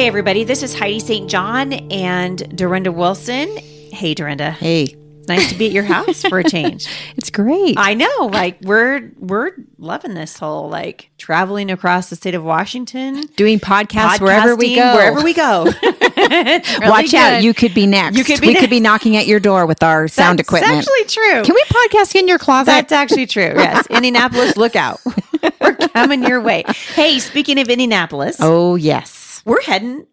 Hey, everybody, this is Heidi St. John and Dorinda Wilson. Hey, Dorinda. Hey, It's nice to be at your house for a change. it's great. I know, like we're we're loving this whole like traveling across the state of Washington, Doing podcasts wherever we go. wherever we go. Really Watch out, you could be next. You could be we next. could be knocking at your door with our sound equipment. That's equipment. actually true. Can we podcast in your closet? That's actually true. Yes, Indianapolis, look out. we're coming your way. Hey, speaking of Indianapolis, oh, yes. We're heading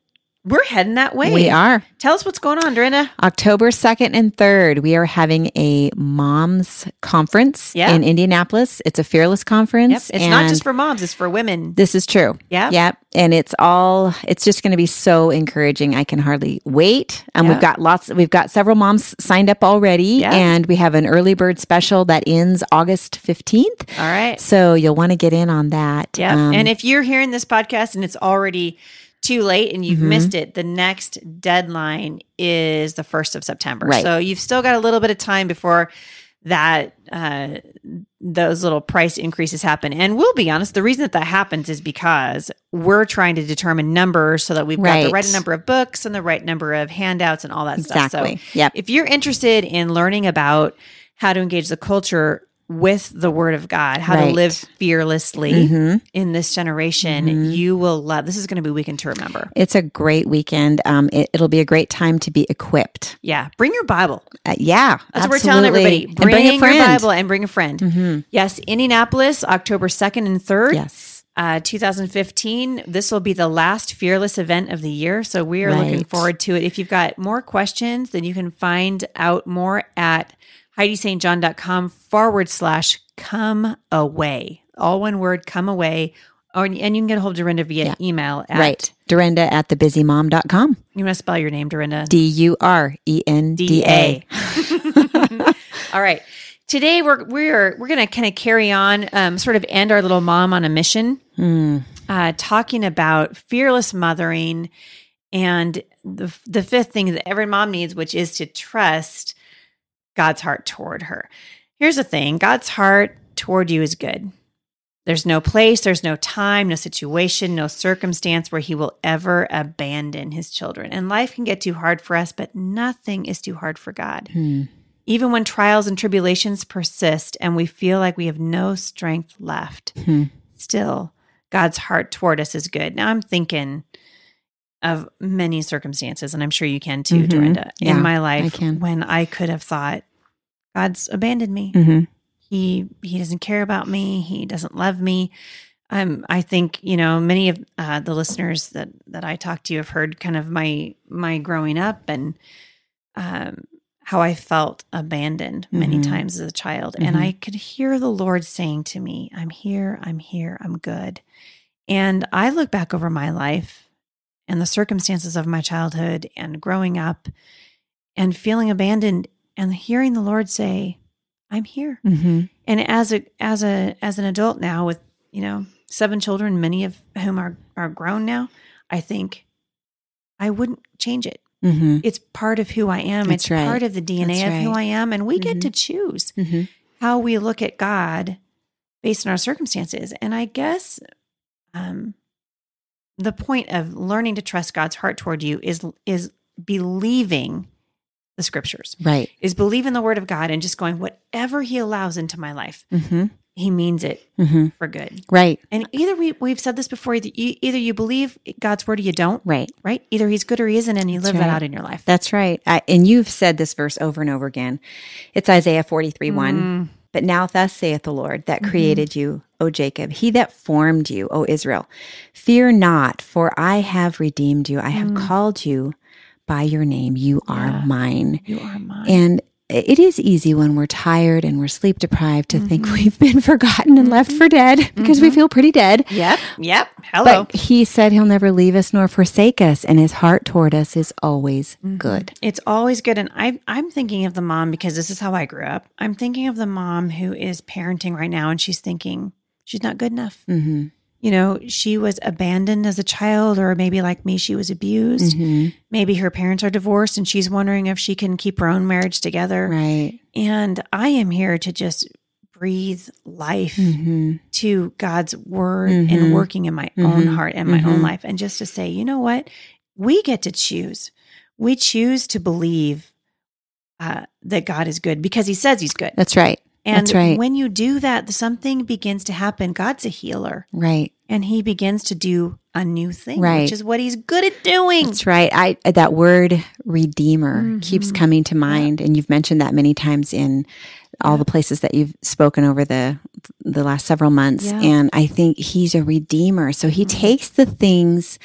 we're heading that way. We are. Tell us what's going on, Dorinda. October 2nd and 3rd, we are having a moms conference Yeah. in Indianapolis. It's a fearless conference. Yep. It's not just for moms, it's for women. This is true. Yeah. Yep. And it's all, it's just going to be so encouraging. I can hardly wait. And Yeah. we've got lots, we've got several moms signed up already. Yeah. And we have an early bird special that ends August 15th. All right. So you'll want to get in on that. Yeah. Um, and if you're hearing this podcast and it's already too late and you've Mhm. missed it, the next deadline is the 1st of September. Right. So you've still got a little bit of time before that uh those little price increases happen and we'll be honest the reason that that happens is because we're trying to determine numbers so that we've got the Right. right number of books and the right number of handouts and all that stuff so exactly. yep. if you're interested in learning about how to engage the culture with the word of God, how to live fearlessly Mhm. in this generation, Mhm. you will love. This is going to be a weekend to remember. It's a great weekend. Um, it, it'll be a great time to be equipped. Yeah, bring your Bible. Uh, yeah. That's what we're telling absolutely. everybody. And Bring, bring a your friend. Bible and bring a friend. Mhm. Yes, Indianapolis, October second and third. Yes. Uh, 2015. This will be the last Fearless event of the year. So we are looking forward to it. If you've got more questions, then you can find out more at HeidiSt.John.com forward slash come away. All one word, come away. Or, and you can get a hold of Dorinda via Yeah. email at, right. Dorinda at thebusymom.com. You want to spell your name, Dorinda? D U R E N D A. All right. Today we're we're we're going to kind of carry on, um, sort of end our little mom on a mission, Mm. uh, talking about fearless mothering, and the the fifth thing that every mom needs, which is to trust God's heart toward her. Here's the thing: God's heart toward you is good. There's no place, there's no time, no situation, no circumstance where He will ever abandon His children. And life can get too hard for us, but nothing is too hard for God. Hmm. Even when trials and tribulations persist and we feel like we have no strength left, Hmm. still God's heart toward us is good. Now I'm thinking of many circumstances, and I'm sure you can too, Mhm. Dorinda, Yeah, in my life can. when I could have thought, God's abandoned me. hmm He he doesn't care about me. He doesn't love me. Um, I think you know many of uh, the listeners that that I talk to have heard kind of my my growing up and um, how I felt abandoned many Mhm. times as a child, and Mhm. I could hear the Lord saying to me, "I'm here. I'm here. I'm good." And I look back over my life and the circumstances of my childhood and growing up, and feeling abandoned, and hearing the Lord say, "I'm here." hmm and as a as a as an adult now with you know seven children many of whom are are grown now i think i wouldn't change it. Hmm it's part of who i am. That's it's right. part of the dna That's of who i am and we get Mhm. to choose hmm how we look at god based on our circumstances. And i guess um the point of learning to trust god's heart toward you is is believing the scriptures Right. is believing the word of god and just going whatever he allows into my life hmm he means it hmm for good. Right. And either we we've said this before, either you, either you believe God's word or you don't, Right. right? Either he's good or he isn't, and you live that out in your life. That's right. I, and you've said this verse over and over again. It's Isaiah 43 1. Mm, But now thus saith the Lord that Mhm. created you, O Jacob, he that formed you, O Israel. Fear not, for I have redeemed you. I have Mm. called you by your name. You are Yeah. mine. you are mine. And it is easy when we're tired and we're sleep deprived to think Mhm. we've been forgotten and left for dead because we Mhm. feel pretty dead. yep, yep. Hello. But he said he'll never leave us nor forsake us, and his heart toward us is always Mhm. good. It's always good. And I, I'm thinking of the mom because this is how I grew up. I'm thinking of the mom who is parenting right now, and she's thinking she's not good enough. hmm You know, she was abandoned as a child, or maybe like me, she was abused. hmm Maybe her parents are divorced, and she's wondering if she can keep her own marriage together. Right. And I am here to just breathe life hmm to God's word Mhm. and working in my own Mhm. heart and my own Mhm. life. And just to say, you know what? we get to choose. We choose to believe uh, that God is good because He says He's good. That's right. And That's right. when you do that, something begins to happen. God's a healer Right. and he begins to do a new thing, Right. which is what he's good at doing. That's right. I that word redeemer keeps Mhm. coming to mind and you've mentioned that many times in all Yeah. the places that you've spoken over the the last several months Yeah. and I think he's a redeemer. So he Mhm. takes the things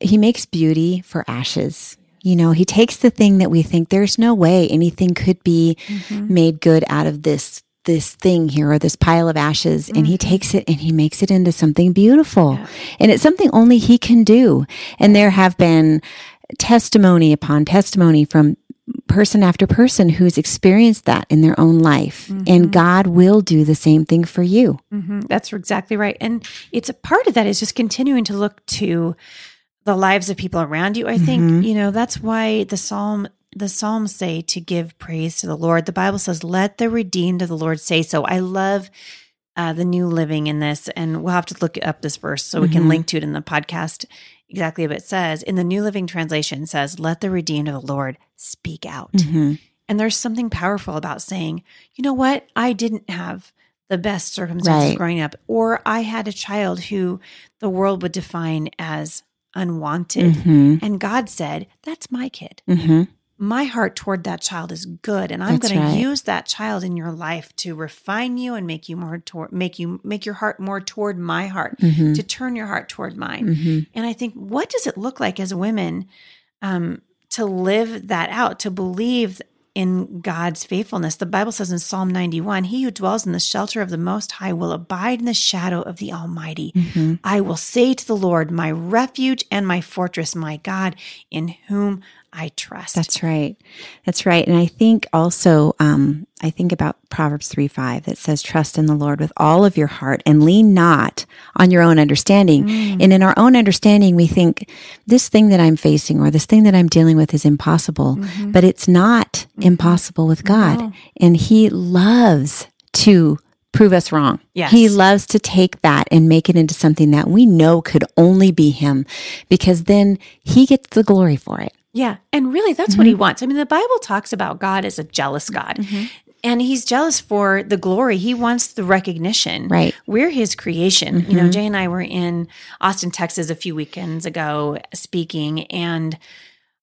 he makes beauty for ashes. You know, he takes the thing that we think there's no way anything could be Mhm. made good out of this this thing here or this pile of ashes and he Mhm. takes it and he makes it into something beautiful Yeah. and it's something only he can do and there have been testimony upon testimony from person after person who's experienced that in their own life Mhm. and god will do the same thing for you hmm That's exactly right. And it's a part of that is just continuing to look to the lives of people around you. I think, Mhm. you know, that's why the Psalm the Psalms say to give praise to the Lord. The Bible says, let the redeemed of the Lord say so. I love uh, the new living in this, and we'll have to look up this verse so we can Mhm. link to it in the podcast exactly what it says. In the New Living Translation it says, let the redeemed of the Lord speak out. Mhm. And there's something powerful about saying, you know what? I didn't have the best circumstances Right. growing up, or I had a child who the world would define as unwanted. Mhm. And God said, that's my kid. Mhm. My heart toward that child is good, and I'm going right. to use that child in your life to refine you and make you more toward make you make your heart more toward my heart, Mhm. to turn your heart toward mine. Mhm. And I think, what does it look like as women um, to live that out, to believe in God's faithfulness? The Bible says in Psalm 91 He who dwells in the shelter of the Most High will abide in the shadow of the Almighty. Mhm. I will say to the Lord, my refuge and my fortress, my God, in whom I trust. That's right. That's right. And I think also, um, I think about Proverbs 3 5 that says, Trust in the Lord with all of your heart and lean not on your own understanding. Mm. And in our own understanding, we think this thing that I'm facing or this thing that I'm dealing with is impossible, Mhm. but it's not impossible with God. No. And He loves to prove us wrong. Yes. He loves to take that and make it into something that we know could only be Him because then He gets the glory for it. Yeah. And really, that's Mm-hmm. what he wants. I mean, the Bible talks about God as a jealous God, and he's jealous for the glory. He wants the recognition. Right. We're his creation. You know, Mhm. Jay and I were in Austin, Texas a few weekends ago speaking, and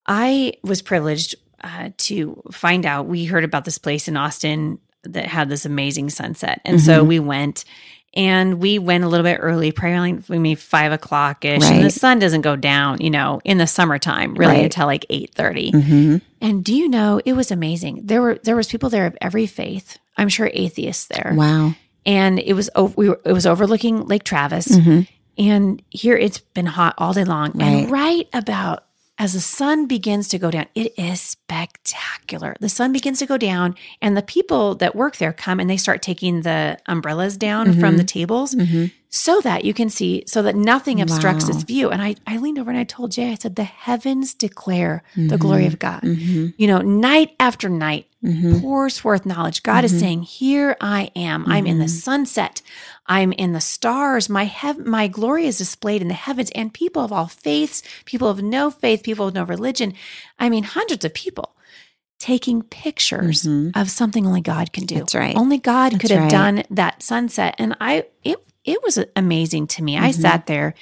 I was privileged uh, to find out. We heard about this place in Austin that had this amazing sunset. And so we went. And we went a little bit early, probably like maybe five o'clock ish. Right. And the sun doesn't go down, you know, in the summertime, really Right. until like eight thirty. hmm And do you know it was amazing? There were there was people there of every faith. I'm sure atheists there, Wow. and it was over, we were, it was overlooking Lake Travis. hmm And here it's been hot all day long. Right. And right about as the sun begins to go down, it is spectacular. The sun begins to go down, and the people that work there come and they start taking the umbrellas down from Mhm. the tables hmm so that you can see, so that nothing obstructs Wow. this view. And I, I leaned over and I told Jay, I said, the heavens declare the glory of God. hmm You know, night after night, hmm pours forth knowledge. God is Mhm. saying, "Here I am. I'm in the Mhm. sunset. I'm in the stars. My hev- my glory is displayed in the heavens." And people of all faiths, people of no faith, people of no religion. I mean, hundreds of people taking pictures Mhm. of something only God can do. That's right. Only God That's could have right. done that sunset. And I it it was amazing to me. I Mhm. sat there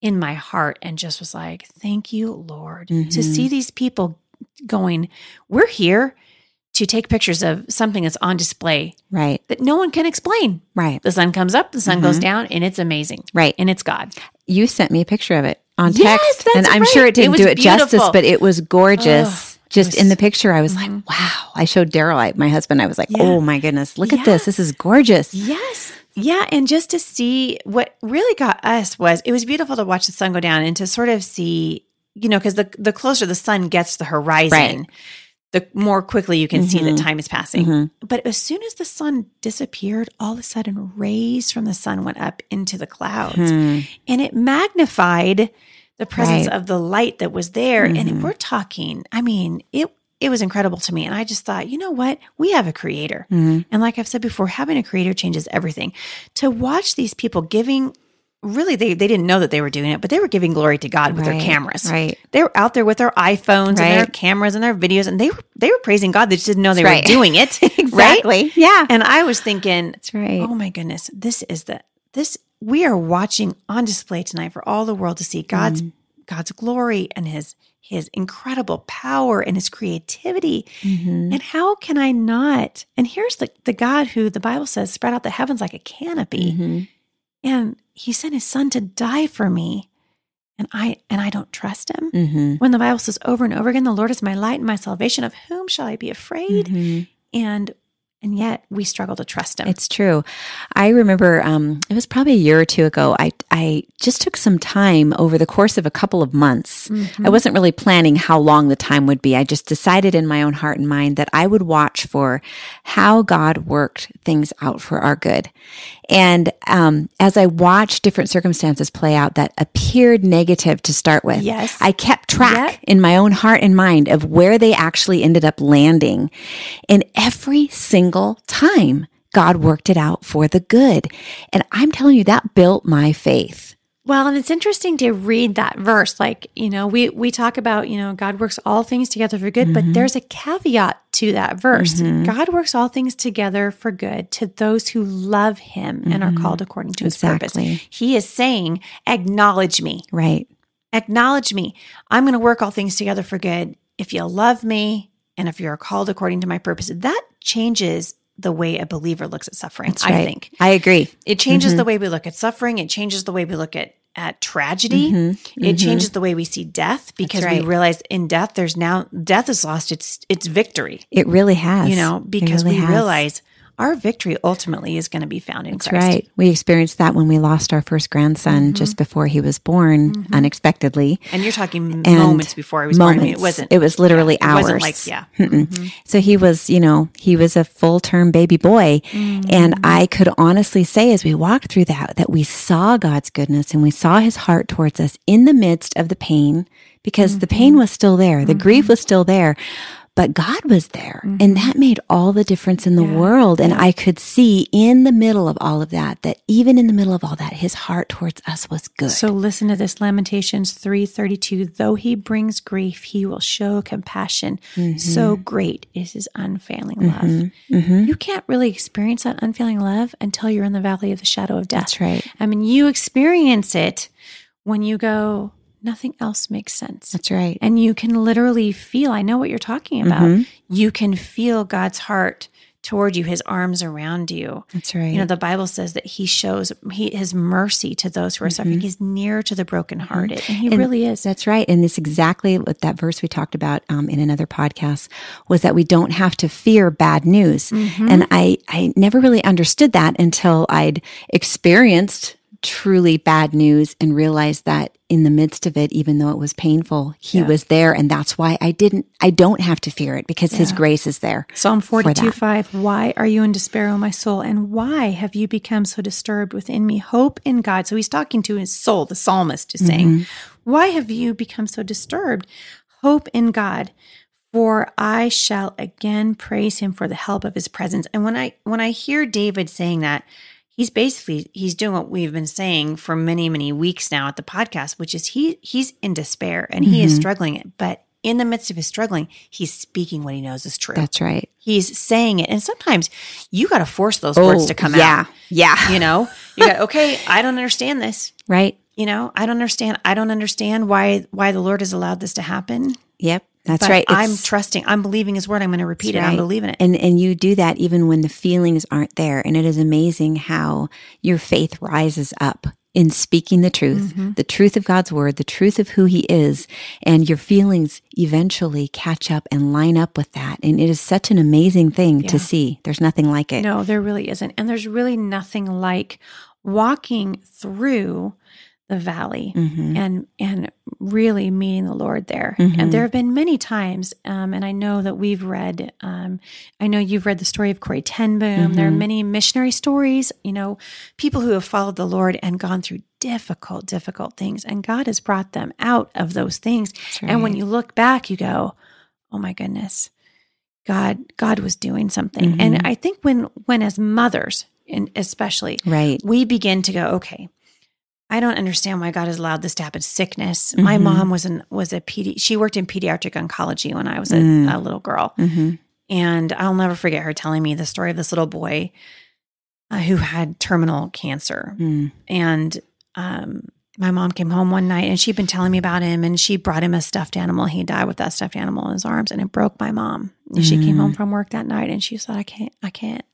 in my heart and just was like, "Thank you, Lord." To Mhm. see these people going, "We're here to take pictures of something that's on display Right. that no one can explain." Right. The sun comes up, the sun goes Mhm. down, and it's amazing. Right. And it's God. You sent me a picture of it on text, and I'm right. sure it It didn't was do it justice, but it was gorgeous. Just was- in the picture, I was Mhm. like, "Wow!" I showed Daryl, my husband. I was like, Yeah. "Oh my goodness, look Yeah. at this! This is gorgeous." Yes. Yeah. And just to see what really got us was it was beautiful to watch the sun go down and to sort of see, you know, because the, the closer the sun gets to the horizon, Right. the more quickly you can see that Mhm. time is passing. Mhm. But as soon as the sun disappeared, all of a sudden rays from the sun went up into the clouds Hmm. and it magnified the presence Right. of the light that was there. And we're talking, I mean, it it was incredible to me. And I just thought, you know what? We have a creator. Mhm. And like I've said before, having a creator changes everything. To watch these people giving really they they didn't know that they were doing it, but they were giving glory to God with Right, their cameras. Right. They were out there with their iPhones and their cameras and their videos, and they were they were praising God. They just didn't know they right. were doing it. Right? Exactly. Yeah. And I was thinking, That's right. oh my goodness, this is the this we are watching on display tonight for all the world to see God's Mm. God's glory and his his incredible power and his creativity. Mhm. And how can I not? And here's the the God who the Bible says spread out the heavens like a canopy. Mhm. And he sent his son to die for me. And I and I don't trust him. Mhm. When the Bible says over and over again, the Lord is my light and my salvation, of whom shall I be afraid? Mhm. And and yet we struggle to trust him. It's true. I remember um, it was probably a year or two ago. I I just took some time over the course of a couple of months. Mhm. I wasn't really planning how long the time would be. I just decided in my own heart and mind that I would watch for how God worked things out for our good. And um, as I watched different circumstances play out that appeared negative to start with, Yes. I kept track Yep. in my own heart and mind of where they actually ended up landing. And every single time, God worked it out for the good. And I'm telling you, that built my faith. Well, and it's interesting to read that verse. Like, you know, we we talk about, you know, God works all things together for good, Mm-hmm. but there's a caveat to that verse. God works all things together for good to those who love him and are called according to his Mm-hmm. Exactly. purpose. He is saying, acknowledge me. Right. Acknowledge me. I'm going to work all things together for good. If you love me and if you're called according to my purpose, that changes the way a believer looks at suffering, That's I think. I agree. It changes Mm-hmm. the way we look at suffering. It changes the way we look at at tragedy. Mm-hmm. It changes the way we see death because right. we realize in death there's now death has lost its its victory. It really has. You know, because really we has. realize our victory ultimately is going to be found in That's Christ. right. We experienced that when we lost our first grandson Mm-hmm. just before he was born unexpectedly. And you're talking And moments before I was born. I mean, it wasn't. It was literally yeah, it hours. wasn't like yeah. Mm-mm. So he was, you know, he was a full term baby boy. Mm-hmm. And I could honestly say, as we walked through that, that we saw God's goodness and we saw his heart towards us in the midst of the pain because the Mm-hmm. pain was still there, the grief was still there. But God was there, and that made all the difference in the Mm-hmm. Yeah. world. And I could see in the middle of all of that, that even in the middle of all that, his heart towards us was good. So listen to this Lamentations 3:32 though he brings grief he will show compassion so great is his unfailing love. Mhm. You can't really experience that unfailing love until you're in the valley of the shadow of death. That's right. I mean you experience it when you go nothing else makes sense. That's right. And you can literally feel, I know what you're talking about. Mhm. You can feel God's heart toward you, his arms around you. That's right. You know, the Bible says that he shows he, his mercy to those who are suffering. He's near to the brokenhearted. And he Mm-hmm. And really is. That's right. And it's exactly what that verse we talked about um, in another podcast was that we don't have to fear bad news. Mm-hmm. And I, I never really understood that until I'd experienced truly bad news and realized that in the midst of it, even though it was painful, he Yeah. was there. And that's why I didn't, I don't have to fear it because his grace is there. Psalm for 42 that. 5. Why are you in despair, O my soul? And why have you become so disturbed within me? Hope in God. So he's talking to his soul. The psalmist is saying, Mm-hmm. Why have you become so disturbed? Hope in God. For I shall again praise him for the help of his presence. And when I when I hear David saying that, he's basically he's doing what we've been saying for many many weeks now at the podcast which is he he's in despair and he Mm-hmm. is struggling but in the midst of his struggling he's speaking what he knows is true That's right. he's saying it and sometimes you got to force those words to come Oh, yeah. out Yeah. you know you got okay i don't understand this Right. you know i don't understand i don't understand why why the lord has allowed this to happen Yep. That's but right. i'm It's- trusting i'm believing his word i'm going to repeat it i'm believing it And and you do that even when the feelings aren't there. And it is amazing how your faith rises up in speaking the truth, Mm-hmm. the truth of God's word, the truth of who he is, and your feelings eventually catch up and line up with that. And it is such an amazing thing to see. There's nothing like it. No, there really isn't. And there's really nothing like walking through the valley Mhm. and and really meeting the Lord there. Mhm. And there have been many times, um, and I know that we've read. Um, I know you've read the story of Corrie Ten Boom. There are Mhm. many missionary stories. You know, people who have followed the Lord and gone through difficult, difficult things, and God has brought them out of those things. That's And when you look back, you go, "Oh my goodness, God, God was doing something." And Mhm. I think when, when as mothers, and especially, right. we begin to go, "Okay, I don't understand why God has allowed this to happen. Sickness. My mom was an was a pedi- she worked in pediatric oncology when I was a, a little girl, Mm-hmm. and I'll never forget her telling me the story of this little boy uh, who had terminal cancer. Mm. And um, my mom came home one night and she'd been telling me about him, and she brought him a stuffed animal. He died with that stuffed animal in his arms, and it broke my mom. And She came Mm. home from work that night, and she said, "I can't, I can't,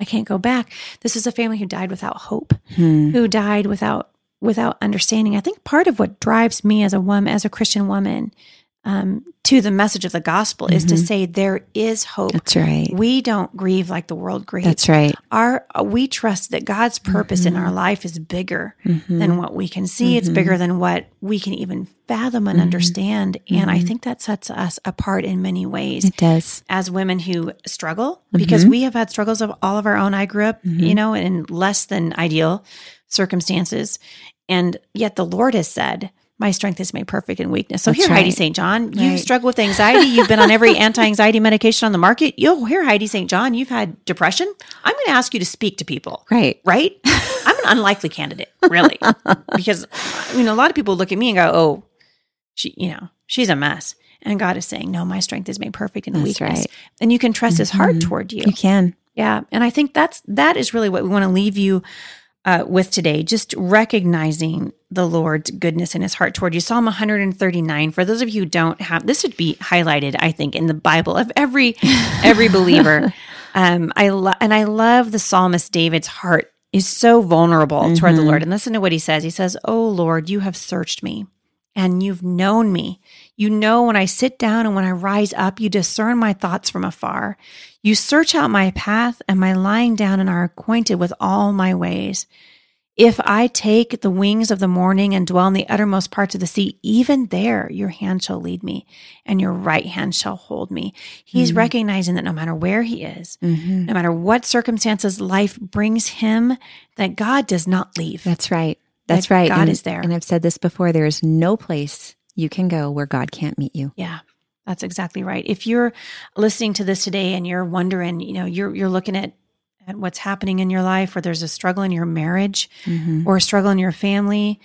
I can't go back. This is a family who died without hope, Hmm. who died without without understanding." I think part of what drives me as a woman, as a Christian woman, um, to the message of the gospel is to Mhm. say there is hope. That's right. We don't grieve like the world grieves. That's right. Our we trust that God's purpose in Mm-hmm. our life is bigger Mhm. than what we can see. It's bigger than what we can even fathom and understand. And I think that sets us apart in many ways It does. as women who struggle because we have had struggles of all of our own. I grew up, you know, in less than ideal circumstances. And yet the Lord has said, my strength is made perfect in weakness. So That's here, Heidi. St. John, you struggle with anxiety. You've been on every anti-anxiety medication on the market. You'll hear Heidi St. John. You've had depression. I'm going to ask you to speak to people Right. right? I'm an unlikely candidate, really, because you know a lot of people look at me and go, "Oh, she, you know, she's a mess." And God is saying, "No, my strength is made perfect in That's weakness," right. and you can trust His heart Mhm. toward you. You can. Yeah, and I think that's that is really what we want to leave you uh, with today. Just recognizing the Lord's goodness and His heart toward you. Psalm 139. For those of you who don't have this, would be highlighted, I think, in the Bible of every every believer. Um, I lo- and I love the psalmist David's heart is so vulnerable toward the Mhm. Lord. And listen to what he says. He says, "Oh Lord, you have searched me." And you've known me. You know when I sit down and when I rise up, you discern my thoughts from afar. You search out my path and my lying down and are acquainted with all my ways. If I take the wings of the morning and dwell in the uttermost parts of the sea, even there your hand shall lead me and your right hand shall hold me. He's Mhm. recognizing that no matter where he is, Mhm. no matter what circumstances life brings him, that God does not leave. That's right. That's That right. God and, is there. And I've said this before there is no place you can go where God can't meet you. Yeah, that's exactly right. If you're listening to this today and you're wondering, you know, you're you're looking at at what's happening in your life, or there's a struggle in your marriage, Mhm. or a struggle in your family,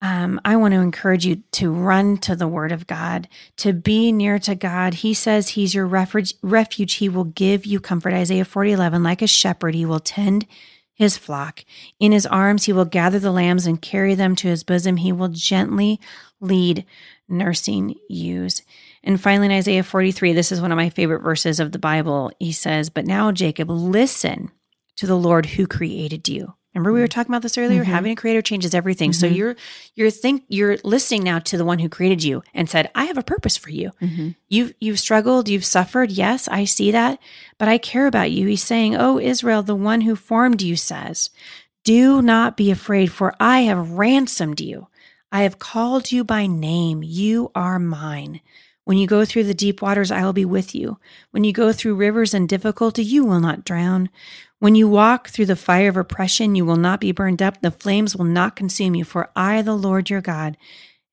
um, I want to encourage you to run to the Word of God, to be near to God. He says He's your refuge. Refuge. He will give you comfort. Isaiah forty eleven. Like a shepherd, He will tend His flock. In His arms, He will gather the lambs and carry them to His bosom. He will gently lead nursing ewes. And finally, in Isaiah 43, this is one of my favorite verses of the Bible. He says, But now, Jacob, listen to the Lord who created you. Remember, we were talking about this earlier. Mhm. Having a creator changes everything. So Mhm. you're you're think you're listening now to the one who created you and said, I have a purpose for you. Mhm. You've you've struggled, you've suffered. Yes, I see that, but I care about you. He's saying, "Oh Israel, the one who formed you says, do not be afraid, for I have ransomed you. I have called you by name. You are mine. When you go through the deep waters, I will be with you. When you go through rivers and difficulty, you will not drown. When you walk through the fire of oppression, you will not be burned up. The flames will not consume you, for I, the Lord your God,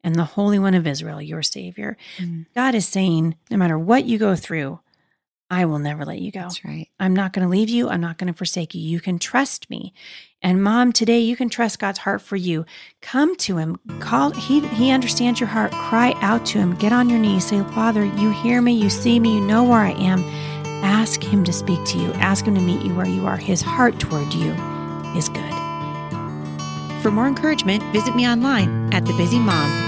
am the Holy One of Israel, your Savior. Mm. God is saying, no matter what you go through, I will never let you go. That's right. I'm not going to leave you. I'm not going to forsake you. You can trust me. And mom, today you can trust God's heart for you. Come to him. Call he he understands your heart. Cry out to him. Get on your knees. Say, "Father, you hear me. You see me. You know where I am." Ask him to speak to you. Ask him to meet you where you are. His heart toward you is good. For more encouragement, visit me online at thebusymom.com.